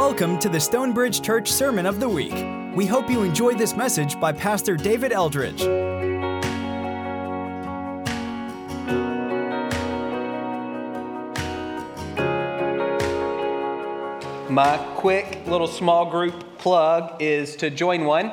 Welcome to the Stonebridge Church Sermon of the Week. We hope you enjoy this message by Pastor David Eldridge. My quick little small group plug is to join one.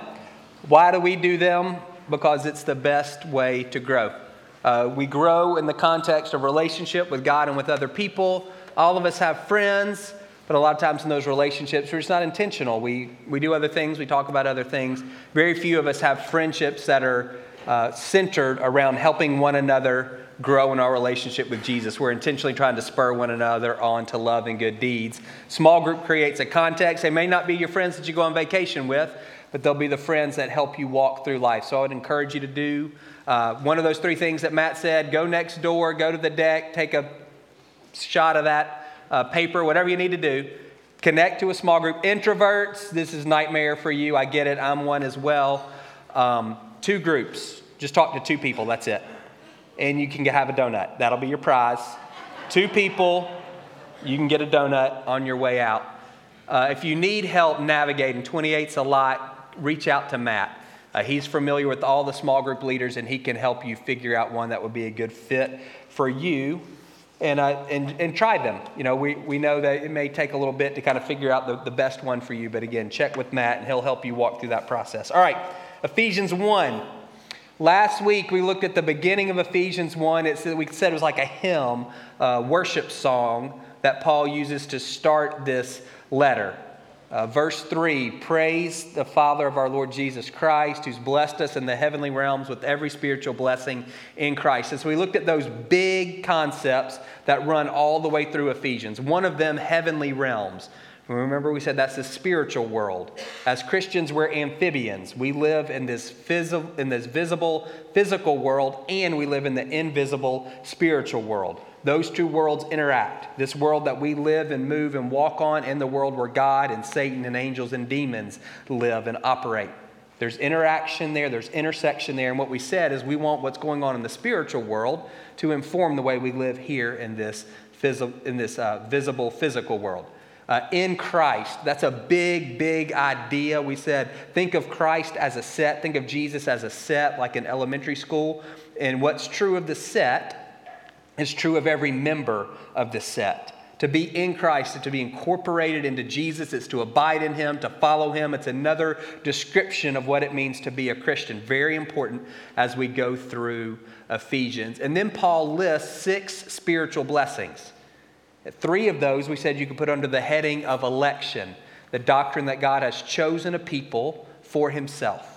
Why do we do them? Because it's the best way to grow. Uh, we grow in the context of relationship with God and with other people. All of us have friends. But a lot of times in those relationships, we're just not intentional. We, we do other things, we talk about other things. Very few of us have friendships that are uh, centered around helping one another grow in our relationship with Jesus. We're intentionally trying to spur one another on to love and good deeds. Small group creates a context. They may not be your friends that you go on vacation with, but they'll be the friends that help you walk through life. So I would encourage you to do uh, one of those three things that Matt said go next door, go to the deck, take a shot of that uh, paper, whatever you need to do. Connect to a small group. Introverts, this is nightmare for you. I get it. I'm one as well. Um, two groups. Just talk to two people. That's it. And you can have a donut. That'll be your prize. Two people, you can get a donut on your way out. Uh, if you need help navigating, 28's a lot, reach out to Matt. Uh, he's familiar with all the small group leaders and he can help you figure out one that would be a good fit for you and, uh, and, and try them. You know, we, we know that it may take a little bit to kind of figure out the, the best one for you, but again, check with Matt and he'll help you walk through that process. All right, Ephesians 1. Last week we looked at the beginning of Ephesians 1. It's, we said it was like a hymn, a worship song that Paul uses to start this letter. Uh, verse 3 Praise the Father of our Lord Jesus Christ, who's blessed us in the heavenly realms with every spiritual blessing in Christ. And so we looked at those big concepts that run all the way through Ephesians. One of them, heavenly realms. Remember, we said that's the spiritual world. As Christians, we're amphibians. We live in this, phys- in this visible physical world, and we live in the invisible spiritual world. Those two worlds interact. This world that we live and move and walk on, and the world where God and Satan and angels and demons live and operate. There's interaction there, there's intersection there. And what we said is we want what's going on in the spiritual world to inform the way we live here in this, phys- in this uh, visible physical world. Uh, in Christ, that's a big, big idea. We said, think of Christ as a set, think of Jesus as a set, like in elementary school. And what's true of the set is true of every member of the set. To be in Christ is to be incorporated into Jesus. It's to abide in Him, to follow Him. It's another description of what it means to be a Christian. Very important as we go through Ephesians. And then Paul lists six spiritual blessings. Three of those we said you could put under the heading of election the doctrine that God has chosen a people for Himself.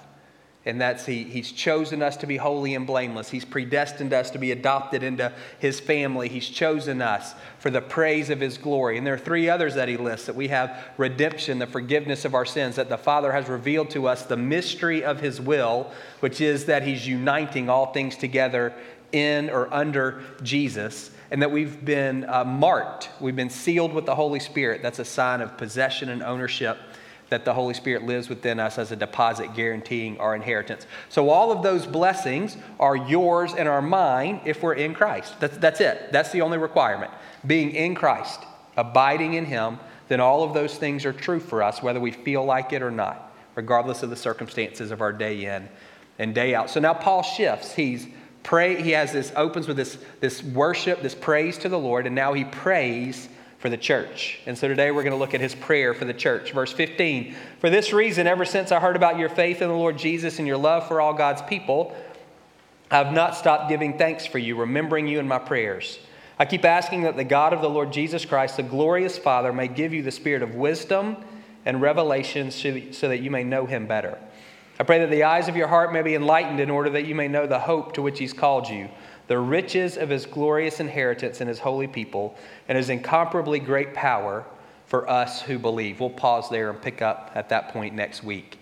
And that's he, He's chosen us to be holy and blameless. He's predestined us to be adopted into His family. He's chosen us for the praise of His glory. And there are three others that He lists that we have redemption, the forgiveness of our sins, that the Father has revealed to us the mystery of His will, which is that He's uniting all things together in or under Jesus, and that we've been uh, marked, we've been sealed with the Holy Spirit. That's a sign of possession and ownership that the Holy Spirit lives within us as a deposit guaranteeing our inheritance. So, all of those blessings are yours and are mine if we're in Christ. That's, that's it. That's the only requirement. Being in Christ, abiding in Him, then all of those things are true for us, whether we feel like it or not, regardless of the circumstances of our day in and day out. So now Paul shifts. He's pray, he has this opens with this, this worship, this praise to the Lord, and now he prays for the church. And so today we're going to look at his prayer for the church. Verse 15 For this reason, ever since I heard about your faith in the Lord Jesus and your love for all God's people, I have not stopped giving thanks for you, remembering you in my prayers. I keep asking that the God of the Lord Jesus Christ, the glorious Father, may give you the spirit of wisdom and revelation so that you may know him better. I pray that the eyes of your heart may be enlightened in order that you may know the hope to which he's called you the riches of his glorious inheritance in his holy people, and his incomparably great power for us who believe. We'll pause there and pick up at that point next week.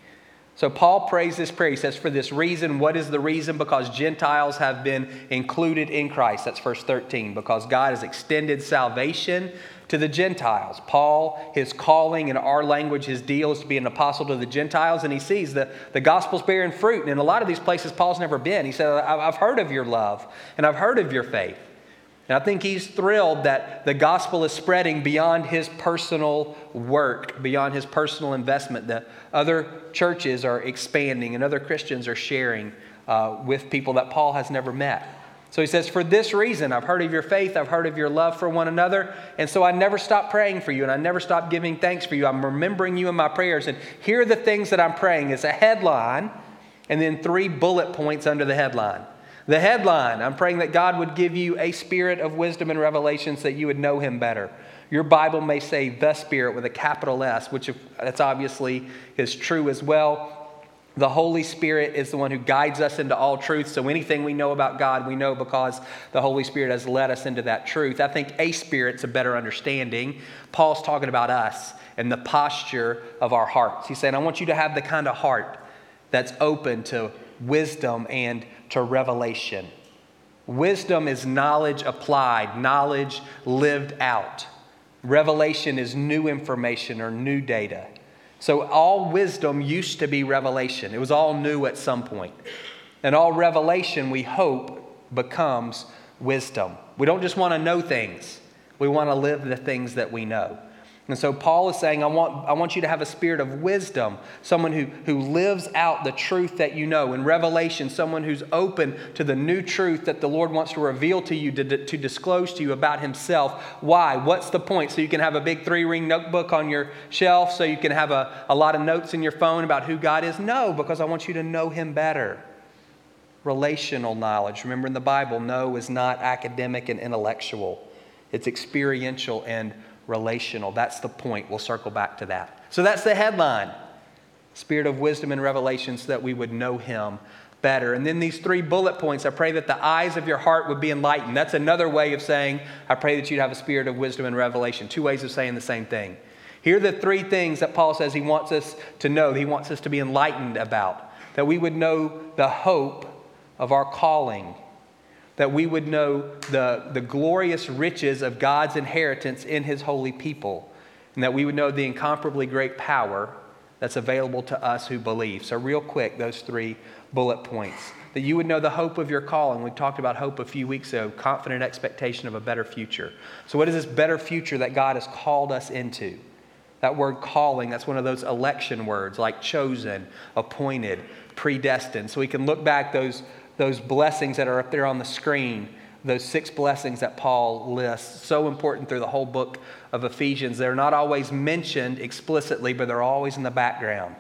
So, Paul prays this prayer. He says, For this reason, what is the reason? Because Gentiles have been included in Christ. That's verse 13. Because God has extended salvation to the Gentiles. Paul, his calling in our language, his deal is to be an apostle to the Gentiles, and he sees the, the gospel's bearing fruit. And in a lot of these places, Paul's never been. He said, I've heard of your love, and I've heard of your faith. And I think he's thrilled that the gospel is spreading beyond his personal work, beyond his personal investment. That other churches are expanding and other Christians are sharing uh, with people that Paul has never met. So he says, For this reason, I've heard of your faith, I've heard of your love for one another, and so I never stop praying for you, and I never stop giving thanks for you. I'm remembering you in my prayers. And here are the things that I'm praying. It's a headline, and then three bullet points under the headline. The headline I'm praying that God would give you a spirit of wisdom and revelation so that you would know Him better. Your Bible may say the Spirit with a capital S, which that's obviously is true as well. The Holy Spirit is the one who guides us into all truth. So anything we know about God, we know because the Holy Spirit has led us into that truth. I think a spirit's a better understanding. Paul's talking about us and the posture of our hearts. He's saying, I want you to have the kind of heart that's open to wisdom and to revelation. Wisdom is knowledge applied, knowledge lived out. Revelation is new information or new data. So all wisdom used to be revelation, it was all new at some point. And all revelation, we hope, becomes wisdom. We don't just want to know things, we want to live the things that we know. And so Paul is saying, I want, I want you to have a spirit of wisdom, someone who, who lives out the truth that you know. In Revelation, someone who's open to the new truth that the Lord wants to reveal to you, to, to disclose to you about himself. Why? What's the point? So you can have a big three ring notebook on your shelf, so you can have a, a lot of notes in your phone about who God is? No, because I want you to know him better. Relational knowledge. Remember in the Bible, know is not academic and intellectual, it's experiential and relational. That's the point. We'll circle back to that. So that's the headline Spirit of wisdom and revelation, so that we would know Him better. And then these three bullet points I pray that the eyes of your heart would be enlightened. That's another way of saying, I pray that you'd have a spirit of wisdom and revelation. Two ways of saying the same thing. Here are the three things that Paul says he wants us to know, he wants us to be enlightened about. That we would know the hope of our calling that we would know the, the glorious riches of God's inheritance in his holy people, and that we would know the incomparably great power that's available to us who believe. So, real quick, those three bullet points. That you would know the hope of your calling. We talked about hope a few weeks ago, confident expectation of a better future. So, what is this better future that God has called us into? That word calling, that's one of those election words like chosen, appointed, predestined. So we can look back those those blessings that are up there on the screen, those six blessings that Paul lists. So important through the whole book of Ephesians. They're not always mentioned explicitly, but they're always in the background.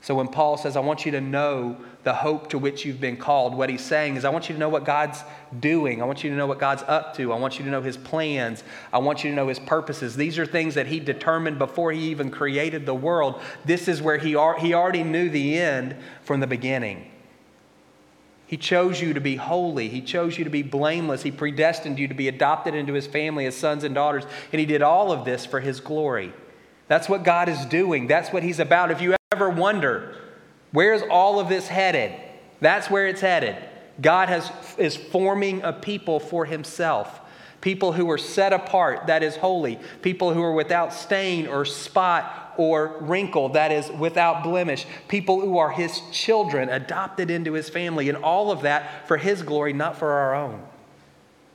So when Paul says, I want you to know the hope to which you've been called, what he's saying is, I want you to know what God's doing. I want you to know what God's up to. I want you to know his plans. I want you to know his purposes. These are things that he determined before he even created the world. This is where he, he already knew the end from the beginning. He chose you to be holy. He chose you to be blameless. He predestined you to be adopted into his family as sons and daughters. And he did all of this for his glory. That's what God is doing. That's what he's about. If you ever wonder, where's all of this headed? That's where it's headed. God has, is forming a people for himself. People who are set apart, that is holy. People who are without stain or spot or wrinkle, that is without blemish, people who are his children, adopted into his family, and all of that for his glory, not for our own.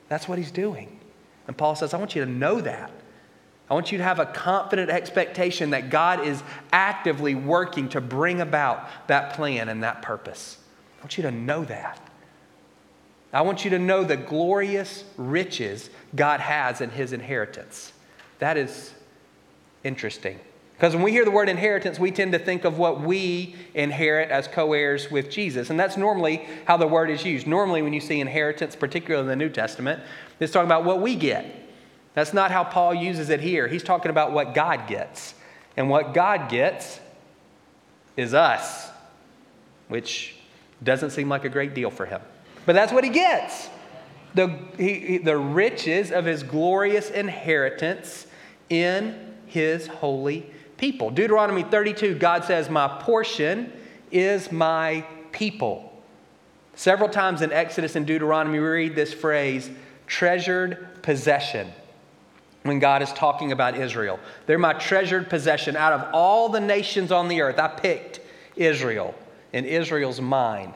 That's what he's doing. And Paul says, I want you to know that. I want you to have a confident expectation that God is actively working to bring about that plan and that purpose. I want you to know that. I want you to know the glorious riches God has in his inheritance. That is interesting. Because when we hear the word inheritance, we tend to think of what we inherit as co heirs with Jesus. And that's normally how the word is used. Normally, when you see inheritance, particularly in the New Testament, it's talking about what we get. That's not how Paul uses it here. He's talking about what God gets. And what God gets is us, which doesn't seem like a great deal for him. But that's what he gets the, he, the riches of his glorious inheritance in his holy people. Deuteronomy 32, God says, My portion is my people. Several times in Exodus and Deuteronomy, we read this phrase, treasured possession, when God is talking about Israel. They're my treasured possession. Out of all the nations on the earth, I picked Israel, and Israel's mine.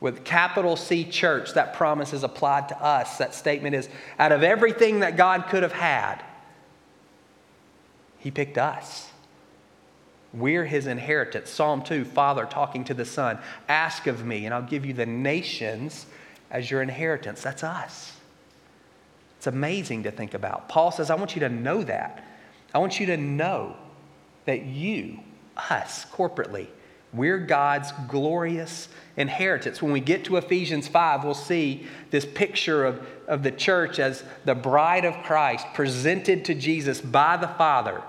With capital C church, that promise is applied to us. That statement is out of everything that God could have had, He picked us. We're His inheritance. Psalm 2, Father talking to the Son, ask of me, and I'll give you the nations as your inheritance. That's us. It's amazing to think about. Paul says, I want you to know that. I want you to know that you, us, corporately, we're God's glorious inheritance. When we get to Ephesians 5, we'll see this picture of, of the church as the bride of Christ presented to Jesus by the Father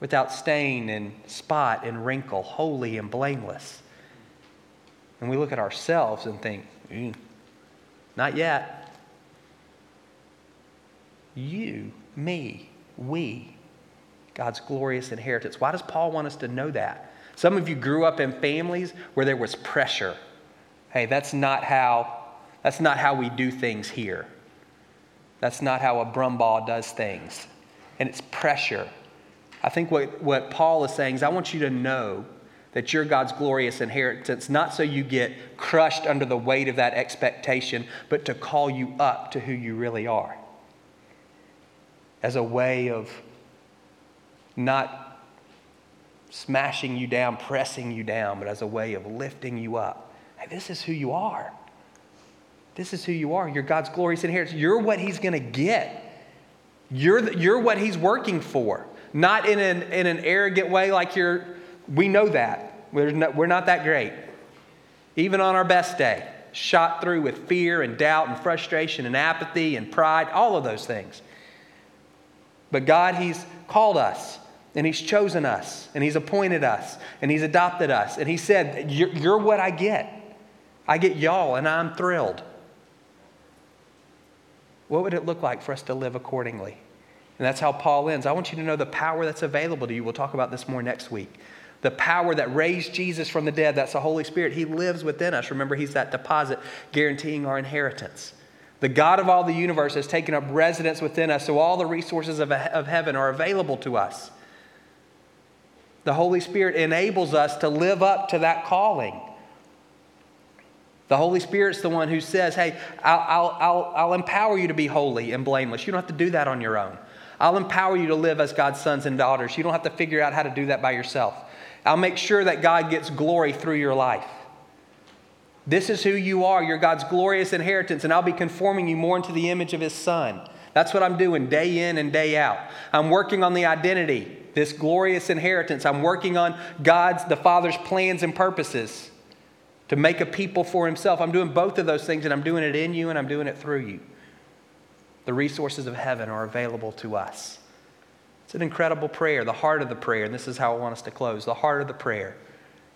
without stain and spot and wrinkle, holy and blameless. And we look at ourselves and think, mm, not yet. You, me, we, God's glorious inheritance. Why does Paul want us to know that? Some of you grew up in families where there was pressure. Hey, that's not how that's not how we do things here. That's not how a Brumbaugh does things. And it's pressure. I think what, what Paul is saying is I want you to know that you're God's glorious inheritance, not so you get crushed under the weight of that expectation, but to call you up to who you really are. As a way of not smashing you down, pressing you down, but as a way of lifting you up. Hey, this is who you are. This is who you are. You're God's glorious inheritance. You're what He's going to get. You're, the, you're what He's working for. Not in an, in an arrogant way like you're, we know that. We're not, we're not that great. Even on our best day, shot through with fear and doubt and frustration and apathy and pride, all of those things. But God, He's called us and He's chosen us, and He's appointed us, and He's adopted us. And He said, You're, you're what I get. I get y'all, and I'm thrilled. What would it look like for us to live accordingly? And that's how Paul ends. I want you to know the power that's available to you. We'll talk about this more next week. The power that raised Jesus from the dead, that's the Holy Spirit. He lives within us. Remember, He's that deposit guaranteeing our inheritance. The God of all the universe has taken up residence within us, so all the resources of, of heaven are available to us. The Holy Spirit enables us to live up to that calling. The Holy Spirit's the one who says, Hey, I'll, I'll, I'll, I'll, empower you to be holy and blameless. You don't have to do that on your own. I'll empower you to live as God's sons and daughters. You don't have to figure out how to do that by yourself. I'll make sure that God gets glory through your life. This is who you are. You're God's glorious inheritance, and I'll be conforming you more into the image of His Son. That's what I'm doing day in and day out. I'm working on the identity this glorious inheritance. I'm working on God's, the Father's plans and purposes to make a people for Himself. I'm doing both of those things, and I'm doing it in you and I'm doing it through you. The resources of heaven are available to us. It's an incredible prayer, the heart of the prayer, and this is how I want us to close. The heart of the prayer.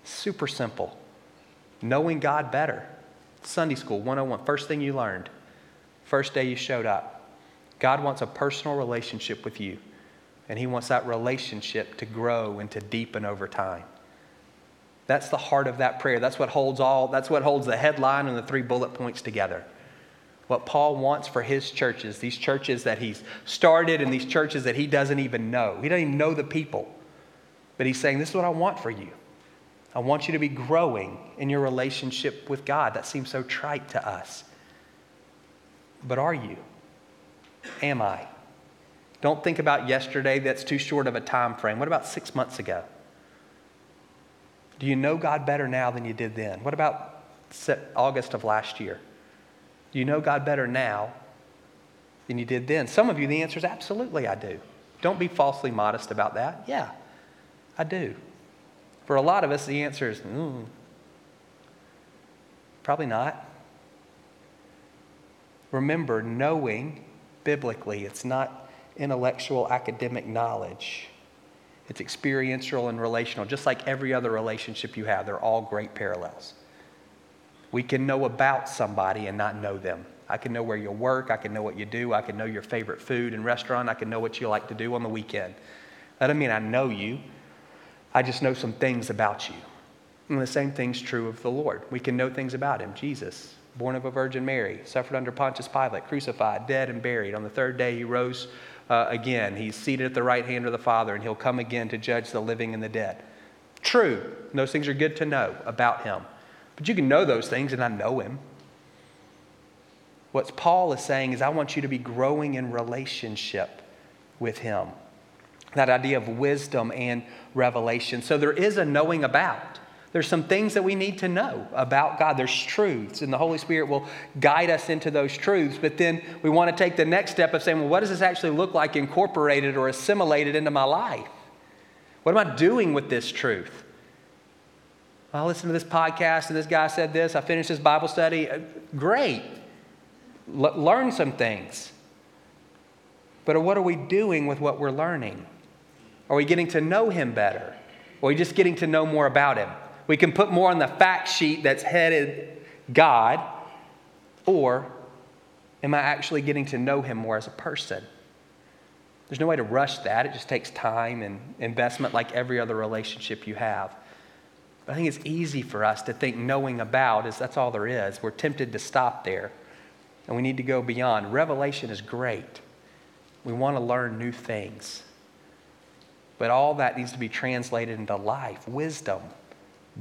Super simple. Knowing God better. Sunday school 101, first thing you learned, first day you showed up. God wants a personal relationship with you. And He wants that relationship to grow and to deepen over time. That's the heart of that prayer. That's what holds all, that's what holds the headline and the three bullet points together. What Paul wants for his churches, these churches that he's started and these churches that he doesn't even know. He doesn't even know the people. But he's saying, This is what I want for you. I want you to be growing in your relationship with God. That seems so trite to us. But are you? Am I? Don't think about yesterday, that's too short of a time frame. What about six months ago? Do you know God better now than you did then? What about August of last year? Do you know God better now than you did then? Some of you, the answer is absolutely, I do. Don't be falsely modest about that. Yeah, I do. For a lot of us, the answer is, mm, probably not. Remember, knowing biblically, it's not intellectual academic knowledge. It's experiential and relational, just like every other relationship you have. They're all great parallels. We can know about somebody and not know them. I can know where you work. I can know what you do. I can know your favorite food and restaurant. I can know what you like to do on the weekend. That doesn't mean I know you. I just know some things about you. And the same thing's true of the Lord. We can know things about him. Jesus, born of a Virgin Mary, suffered under Pontius Pilate, crucified, dead, and buried. On the third day, he rose uh, again. He's seated at the right hand of the Father, and he'll come again to judge the living and the dead. True. Those things are good to know about him. But you can know those things and I know him. What Paul is saying is, I want you to be growing in relationship with him. That idea of wisdom and revelation. So there is a knowing about. There's some things that we need to know about God. There's truths, and the Holy Spirit will guide us into those truths. But then we want to take the next step of saying, well, what does this actually look like incorporated or assimilated into my life? What am I doing with this truth? I listened to this podcast and this guy said this. I finished this Bible study. Uh, great. L- learn some things. But what are we doing with what we're learning? Are we getting to know him better? Or are we just getting to know more about him? We can put more on the fact sheet that's headed God, or am I actually getting to know Him more as a person? There's no way to rush that. It just takes time and investment like every other relationship you have. I think it's easy for us to think knowing about is that's all there is. We're tempted to stop there, and we need to go beyond. Revelation is great. We want to learn new things. But all that needs to be translated into life, wisdom,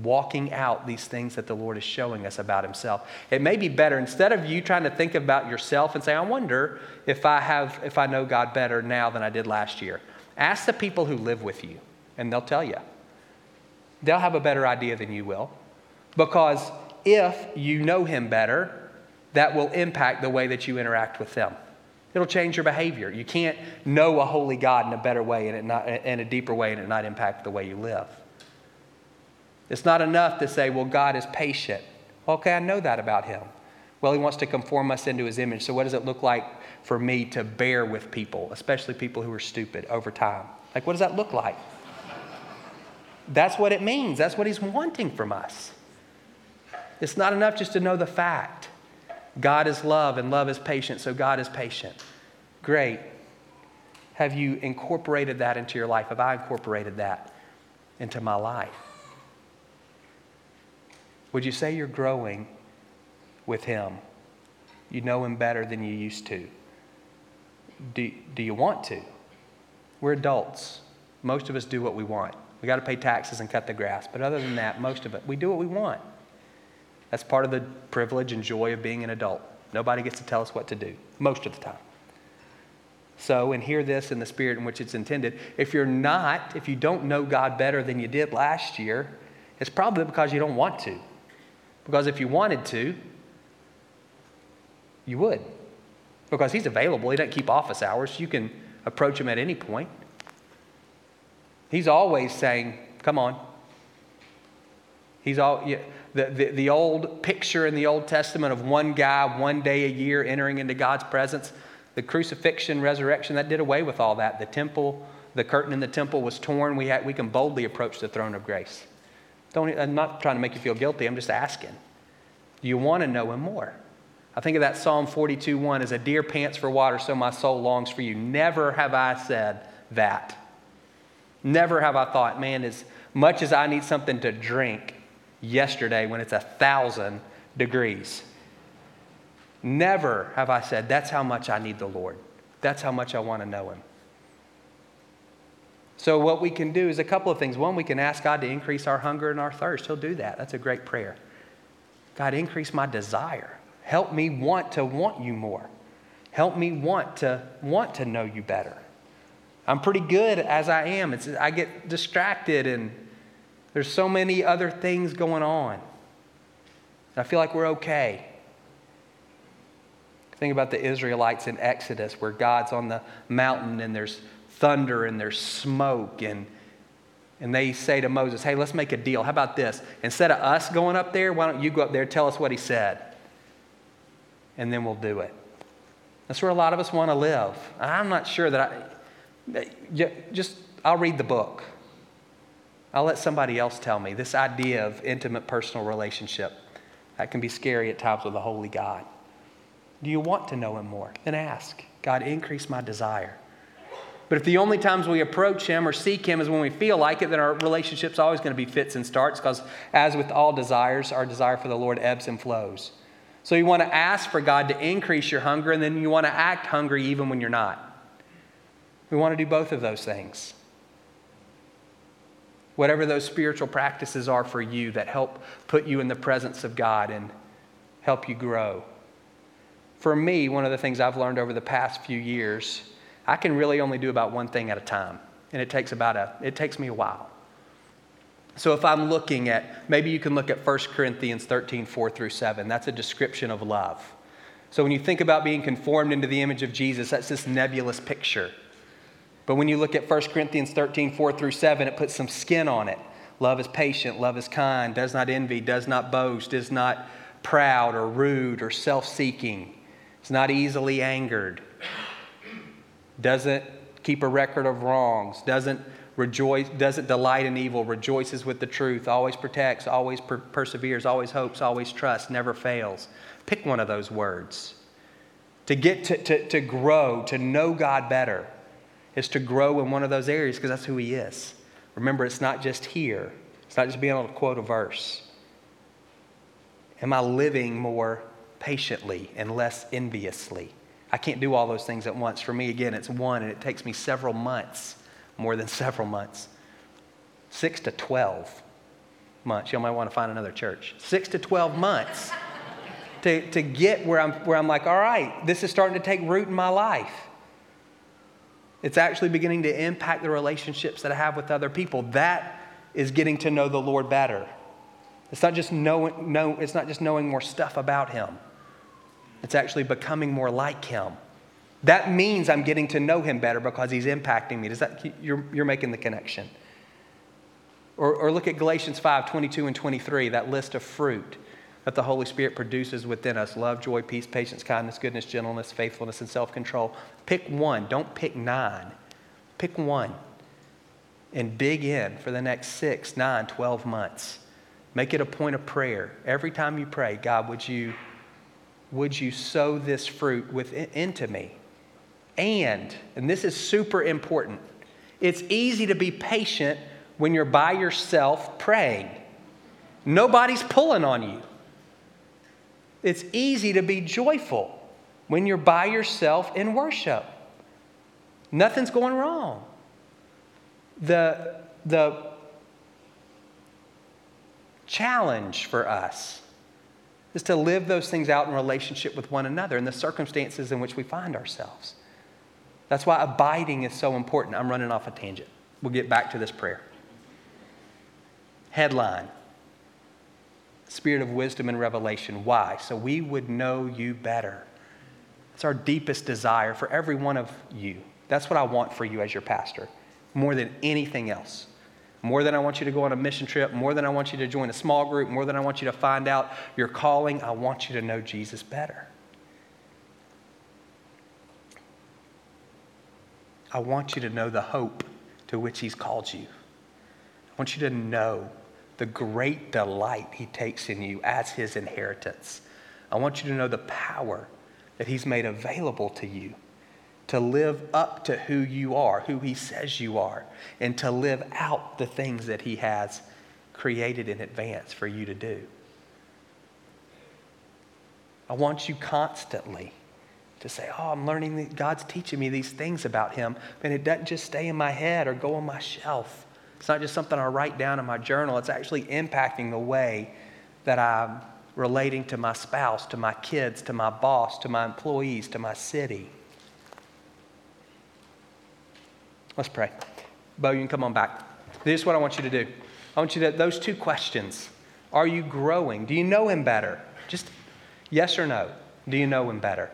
walking out these things that the Lord is showing us about Himself. It may be better instead of you trying to think about yourself and say, I wonder if I have if I know God better now than I did last year. Ask the people who live with you, and they'll tell you. They'll have a better idea than you will. Because if you know Him better, that will impact the way that you interact with them. It'll change your behavior. You can't know a holy God in a better way and, not, in a deeper way and it not impact the way you live. It's not enough to say, well, God is patient. Okay, I know that about him. Well, he wants to conform us into his image. So, what does it look like for me to bear with people, especially people who are stupid, over time? Like, what does that look like? That's what it means. That's what he's wanting from us. It's not enough just to know the fact. God is love and love is patient, so God is patient. Great. Have you incorporated that into your life? Have I incorporated that into my life? Would you say you're growing with Him? You know Him better than you used to. Do, do you want to? We're adults. Most of us do what we want. We got to pay taxes and cut the grass. But other than that, most of it, we do what we want. That's part of the privilege and joy of being an adult. Nobody gets to tell us what to do, most of the time. So, and hear this in the spirit in which it's intended. If you're not, if you don't know God better than you did last year, it's probably because you don't want to. Because if you wanted to, you would. Because he's available. He doesn't keep office hours. You can approach him at any point. He's always saying, Come on. He's all, yeah, the, the, the old picture in the Old Testament of one guy one day a year entering into God's presence, the crucifixion, resurrection, that did away with all that. The temple, the curtain in the temple was torn. We, had, we can boldly approach the throne of grace. Don't, I'm not trying to make you feel guilty. I'm just asking. Do you want to know him more? I think of that Psalm 42 1 as a deer pants for water, so my soul longs for you. Never have I said that. Never have I thought, man, as much as I need something to drink yesterday when it's a thousand degrees. Never have I said, that's how much I need the Lord. That's how much I want to know him. So, what we can do is a couple of things. One, we can ask God to increase our hunger and our thirst. He'll do that. That's a great prayer. God, increase my desire. Help me want to want you more. Help me want to want to know you better. I'm pretty good as I am. It's, I get distracted and there's so many other things going on. I feel like we're okay. Think about the Israelites in Exodus where God's on the mountain and there's thunder and there's smoke and and they say to Moses, Hey, let's make a deal. How about this? Instead of us going up there, why don't you go up there, tell us what he said? And then we'll do it. That's where a lot of us want to live. I'm not sure that I, just, I'll read the book. I'll let somebody else tell me. This idea of intimate personal relationship, that can be scary at times with a holy God. Do you want to know him more? Then ask God, increase my desire. But if the only times we approach Him or seek Him is when we feel like it, then our relationship's always going to be fits and starts because, as with all desires, our desire for the Lord ebbs and flows. So you want to ask for God to increase your hunger, and then you want to act hungry even when you're not. We want to do both of those things. Whatever those spiritual practices are for you that help put you in the presence of God and help you grow. For me, one of the things I've learned over the past few years, I can really only do about one thing at a time. And it takes about a, it takes me a while. So if I'm looking at, maybe you can look at 1 Corinthians 13, 4 through 7. That's a description of love. So when you think about being conformed into the image of Jesus, that's this nebulous picture. But when you look at 1 Corinthians 13, 4 through 7, it puts some skin on it. Love is patient, love is kind, does not envy, does not boast, is not proud or rude or self seeking, is not easily angered, doesn't keep a record of wrongs, doesn't rejoice, doesn't delight in evil, rejoices with the truth, always protects, always per- perseveres, always hopes, always trusts, never fails. Pick one of those words. To get to, to, to grow, to know God better, is to grow in one of those areas because that's who He is. Remember, it's not just here, it's not just being able to quote a verse. Am I living more patiently and less enviously? I can't do all those things at once. For me, again, it's one, and it takes me several months, more than several months. Six to 12 months. You might want to find another church. Six to 12 months to, to get where I'm, where I'm like, all right, this is starting to take root in my life. It's actually beginning to impact the relationships that I have with other people. That is getting to know the Lord better. It's not just knowing, know, it's not just knowing more stuff about Him. It's actually becoming more like Him. That means I'm getting to know Him better because He's impacting me. Does that, you're, you're making the connection. Or, or look at Galatians 5 22 and 23, that list of fruit that the Holy Spirit produces within us love, joy, peace, patience, kindness, goodness, gentleness, faithfulness, and self control. Pick one. Don't pick nine. Pick one and dig in for the next six, nine, 12 months. Make it a point of prayer. Every time you pray, God, would you, would you sow this fruit within, into me? And, and this is super important, it's easy to be patient when you're by yourself praying. Nobody's pulling on you. It's easy to be joyful when you're by yourself in worship. Nothing's going wrong. The, the challenge for us is to live those things out in relationship with one another in the circumstances in which we find ourselves. That's why abiding is so important. I'm running off a tangent. We'll get back to this prayer. Headline spirit of wisdom and revelation. Why? So we would know you better. It's our deepest desire for every one of you. That's what I want for you as your pastor, more than anything else. More than I want you to go on a mission trip, more than I want you to join a small group, more than I want you to find out your calling, I want you to know Jesus better. I want you to know the hope to which He's called you. I want you to know the great delight he takes in you as his inheritance. I want you to know the power that he's made available to you to live up to who you are, who he says you are, and to live out the things that he has created in advance for you to do. I want you constantly to say, Oh, I'm learning, God's teaching me these things about him, and it doesn't just stay in my head or go on my shelf. It's not just something I write down in my journal, it's actually impacting the way that I'm relating to my spouse, to my kids, to my boss, to my employees, to my city. Let's pray. Bo, you can come on back. This is what I want you to do. I want you to, those two questions. Are you growing? Do you know him better? Just yes or no. Do you know him better?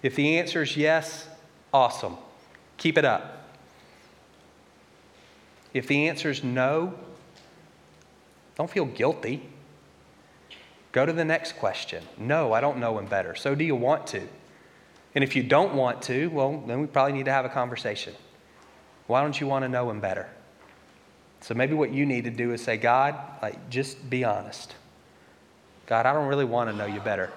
If the answer is yes, awesome. Keep it up. If the answer is no, don't feel guilty. Go to the next question. No, I don't know him better. So do you want to? And if you don't want to, well, then we probably need to have a conversation. Why don't you want to know him better? So maybe what you need to do is say, God, like, just be honest. God, I don't really want to know you better.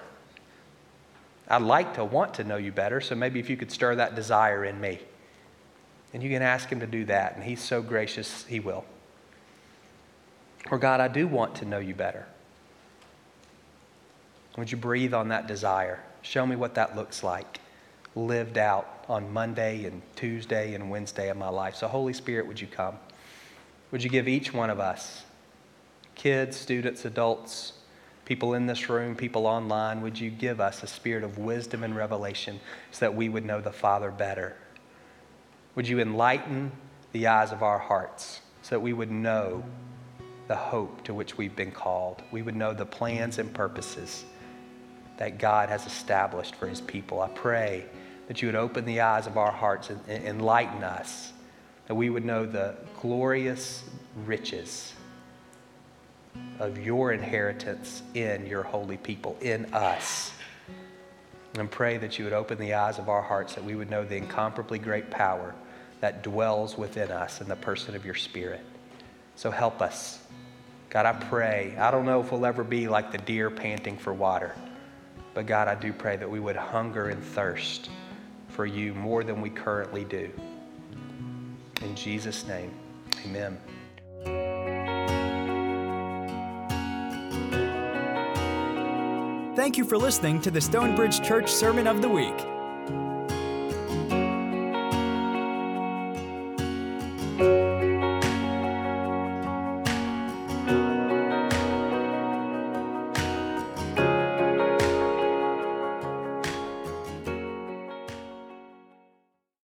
I'd like to want to know you better, so maybe if you could stir that desire in me. And you can ask Him to do that, and He's so gracious, He will. Or, God, I do want to know you better. Would you breathe on that desire? Show me what that looks like, lived out on Monday and Tuesday and Wednesday of my life. So, Holy Spirit, would you come? Would you give each one of us, kids, students, adults, people in this room, people online, would you give us a spirit of wisdom and revelation so that we would know the Father better? Would you enlighten the eyes of our hearts so that we would know the hope to which we've been called? We would know the plans and purposes that God has established for his people. I pray that you would open the eyes of our hearts and, enlighten us, that we would know the glorious riches of your inheritance in your holy people, in us. And pray that you would open the eyes of our hearts that we would know the incomparably great power that dwells within us in the person of your Spirit. So help us. God, I pray. I don't know if we'll ever be like the deer panting for water, but God, I do pray that we would hunger and thirst for you more than we currently do. In Jesus' name, amen. Thank you for listening to the Stonebridge Church Sermon of the Week.